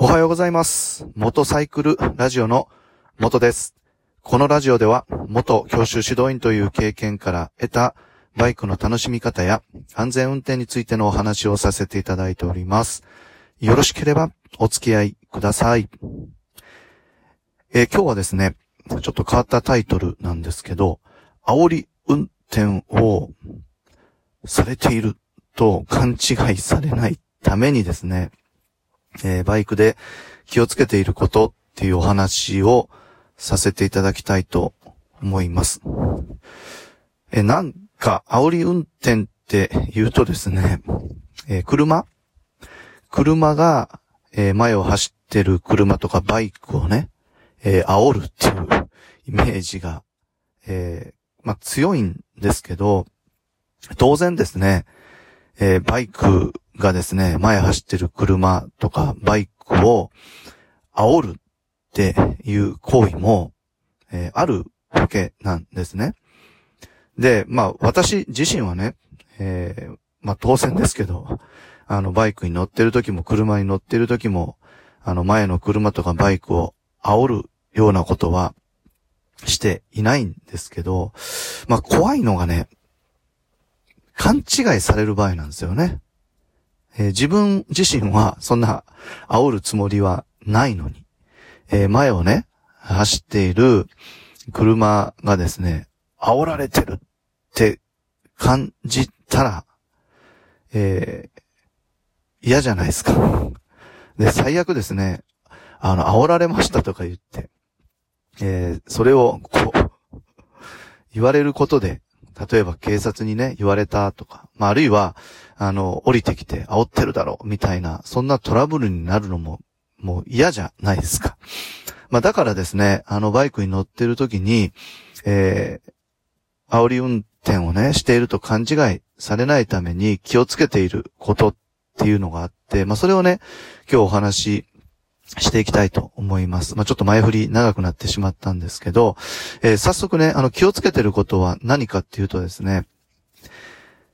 おはようございます。元サイクルラジオの元です。このラジオでは元教習指導員という経験から得たバイクの楽しみ方や安全運転についてのお話をさせていただいております。よろしければお付き合いください。えー今日はですね、ちょっと変わったタイトルなんですけど、煽り運転をされていると勘違いされないためにですね、えーバイクで気をつけていることっていうお話をさせていただきたいと思います。えーなんか、煽り運転って言うとですね、えー車？車が、え前を走ってる車とかバイクをね、え煽るっていうイメージが、えまあ、強いんですけど、当然ですね、えバイクがですね、前走ってる車とかバイクを煽るっていう行為も、えーあるわけなんですね。で、まあ私自身はね、えーまあ当然ですけど、あのバイクに乗ってる時も車に乗ってる時も、あの前の車とかバイクを煽るようなことはしていないんですけど、まあ怖いのがね、勘違いされる場合なんですよね。えー自分自身はそんな煽るつもりはないのに、えー前をね、走っている車がですね、煽られてるって感じたら、えー嫌じゃないですか。で、最悪ですね、あの、煽られましたとか言って、えーそれを、こう、言われることで、例えば警察にね、言われたとか、まあ、あるいは、あの、降りてきて煽ってるだろう、みたいな、そんなトラブルになるのも、もう嫌じゃないですか。まあ、だからですね、あの、バイクに乗ってる時に、えー、煽り運転をね、していると勘違いされないために気をつけていることっていうのがあって、まあ、それをね、今日お話ししていきたいと思います。まあ、ちょっと前振り長くなってしまったんですけど、えー早速ね、あの、気をつけてることは何かっていうとですね、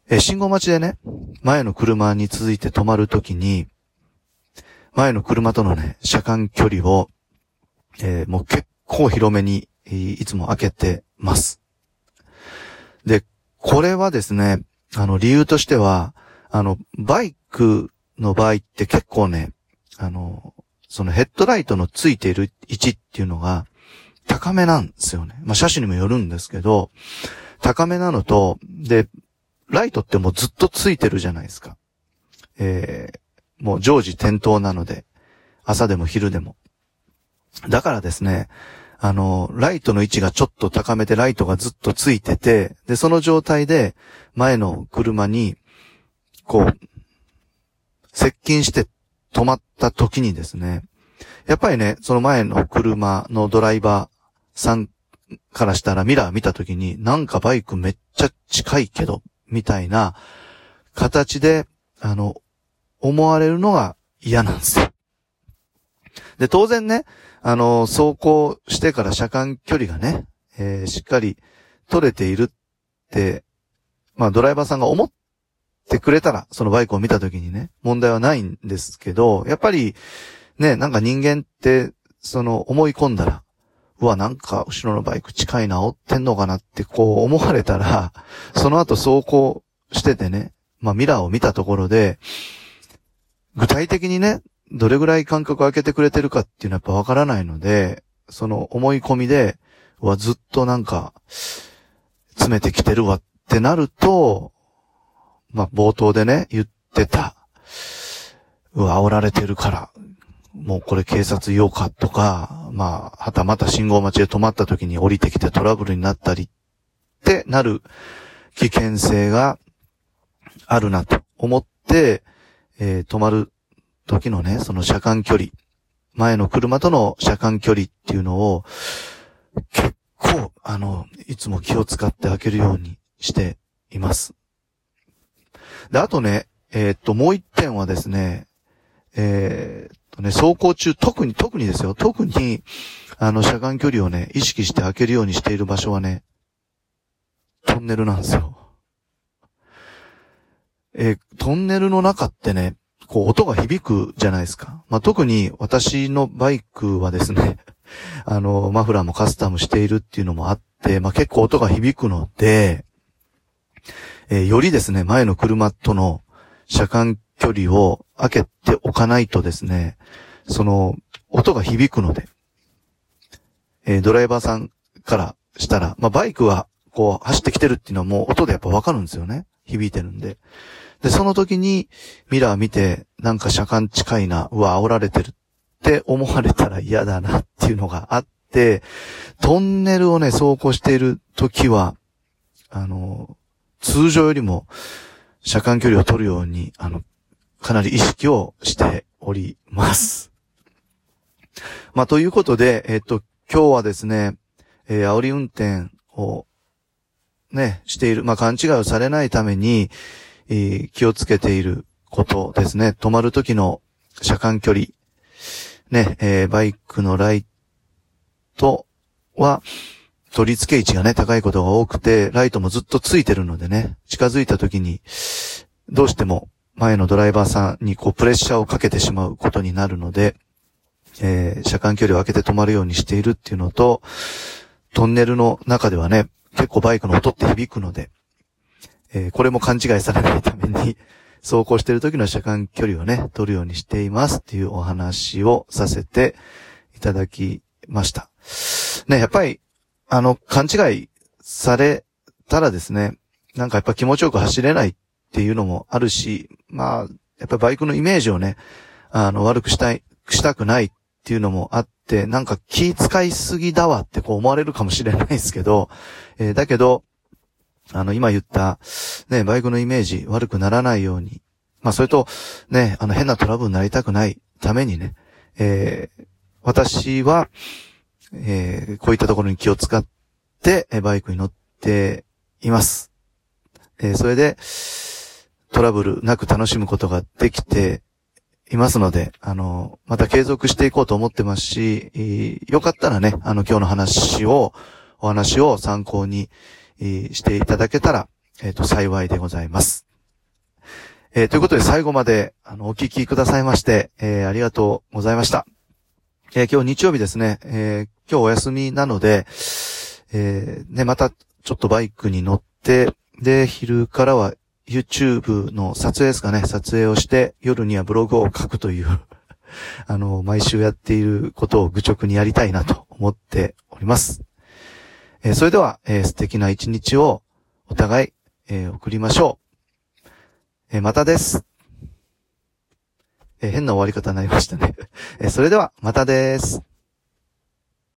えー信号待ちでね、前の車に続いて止まるときに、前の車とのね、車間距離を、えーもう結構広めに、いつも開けてます。で、これはですね、あの、理由としては、あの、バイクの場合って結構ね、あの、そのヘッドライトのついている位置っていうのが高めなんですよね。まあ、車種にもよるんですけど、高めなのと、で、ライトってもうずっとついてるじゃないですか。えーもう常時点灯なので、朝でも昼でも。だからですね、あの、ライトの位置がちょっと高めでライトがずっとついてて、で、その状態で前の車に、こう、接近して止まった時にですね、やっぱりね、その前の車のドライバーさんからしたらミラー見た時に、なんかバイクめっちゃ近いけど、みたいな形で、あの、思われるのが嫌なんですよ。で、当然ね、あの、走行してから車間距離がね、えーしっかり取れているって、まあドライバーさんが思ってくれたら、そのバイクを見た時にね、問題はないんですけど、やっぱり、ね、なんか人間って、その思い込んだら、うわ、なんか後ろのバイク近いな、追ってんのかなってこう思われたら、その後走行しててね、まあミラーを見たところで、具体的にね、どれぐらい間隔を空けてくれてるかっていうのはやっぱわからないので、その思い込みで、うわ、ずっとなんか、詰めてきてるわってなると、まあ冒頭でね、言ってた、うわ、煽られてるから、もうこれ警察言おうかとか、まあ、はたまた信号待ちで止まった時に降りてきてトラブルになったりってなる危険性があるなと思って、えー止まる時のね、その車間距離、前の車との車間距離っていうのを、結構、あの、いつも気を使って開けるようにしています。で、あとね、えーっと、もう一点はですね、えーっとね、走行中、特に、特にですよ、特に、あの、車間距離をね、意識して開けるようにしている場所はね、トンネルなんですよ。えートンネルの中ってね、こう音が響くじゃないですか。まあ、特に私のバイクはですね、あの、マフラーもカスタムしているっていうのもあって、まあ、結構音が響くので、えー、よりですね、前の車との車間距離を開けておかないとですね、その、音が響くので、えー、ドライバーさんからしたら、まあ、バイクは、こう、走ってきてるっていうのはもう音でやっぱわかるんですよね。響いてるんで。で、その時に、ミラー見て、なんか車間近いな、うわ、煽られてるって思われたら嫌だなっていうのがあって、トンネルをね、走行している時は、あの、通常よりも、車間距離を取るように、あの、かなり意識をしております。まあ、ということで、えっと、今日はですね、えー、煽り運転を、ね、している、まあ、勘違いをされないために、えー、気をつけていることですね。止まる時の車間距離。ね、えー、バイクのライトは、取り付け位置がね、高いことが多くて、ライトもずっとついてるのでね、近づいた時に、どうしても前のドライバーさんにこうプレッシャーをかけてしまうことになるので、えー、車間距離を空けて止まるようにしているっていうのと、トンネルの中ではね、結構バイクの音って響くので、えー、これも勘違いされないために、走行している時の車間距離をね、取るようにしていますっていうお話をさせていただきました。ね、やっぱり、あの、勘違いされたらですね、なんかやっぱ気持ちよく走れないっていうのもあるし、まあ、やっぱバイクのイメージをね、あの、悪くしたい、したくないっていうのもあって、なんか気使いすぎだわってこう思われるかもしれないですけど、えー、だけど、あの、今言った、ね、バイクのイメージ悪くならないように、まあ、それと、ね、あの、変なトラブルになりたくないためにね、えー、私は、えー、こういったところに気を使って、バイクに乗っています。えー、それで、トラブルなく楽しむことができていますので、あの、また継続していこうと思ってますし、よかったらね、あの、今日の話を、お話を参考にしていただけたら、えっ、ー、と、幸いでございます。えー、ということで最後まで、あの、お聞きくださいまして、えー、ありがとうございました。え今日日曜日ですね、え今日お休みなので、えね、またちょっとバイクに乗って、で、昼からは YouTube の撮影ですかね、撮影をして、夜にはブログを書くという あの、毎週やっていることを愚直にやりたいなと思っております。えー、それでは、えー、素敵な一日をお互い、えー、送りましょう。えまたです。え変な終わり方になりましたね。えそれでは、またです。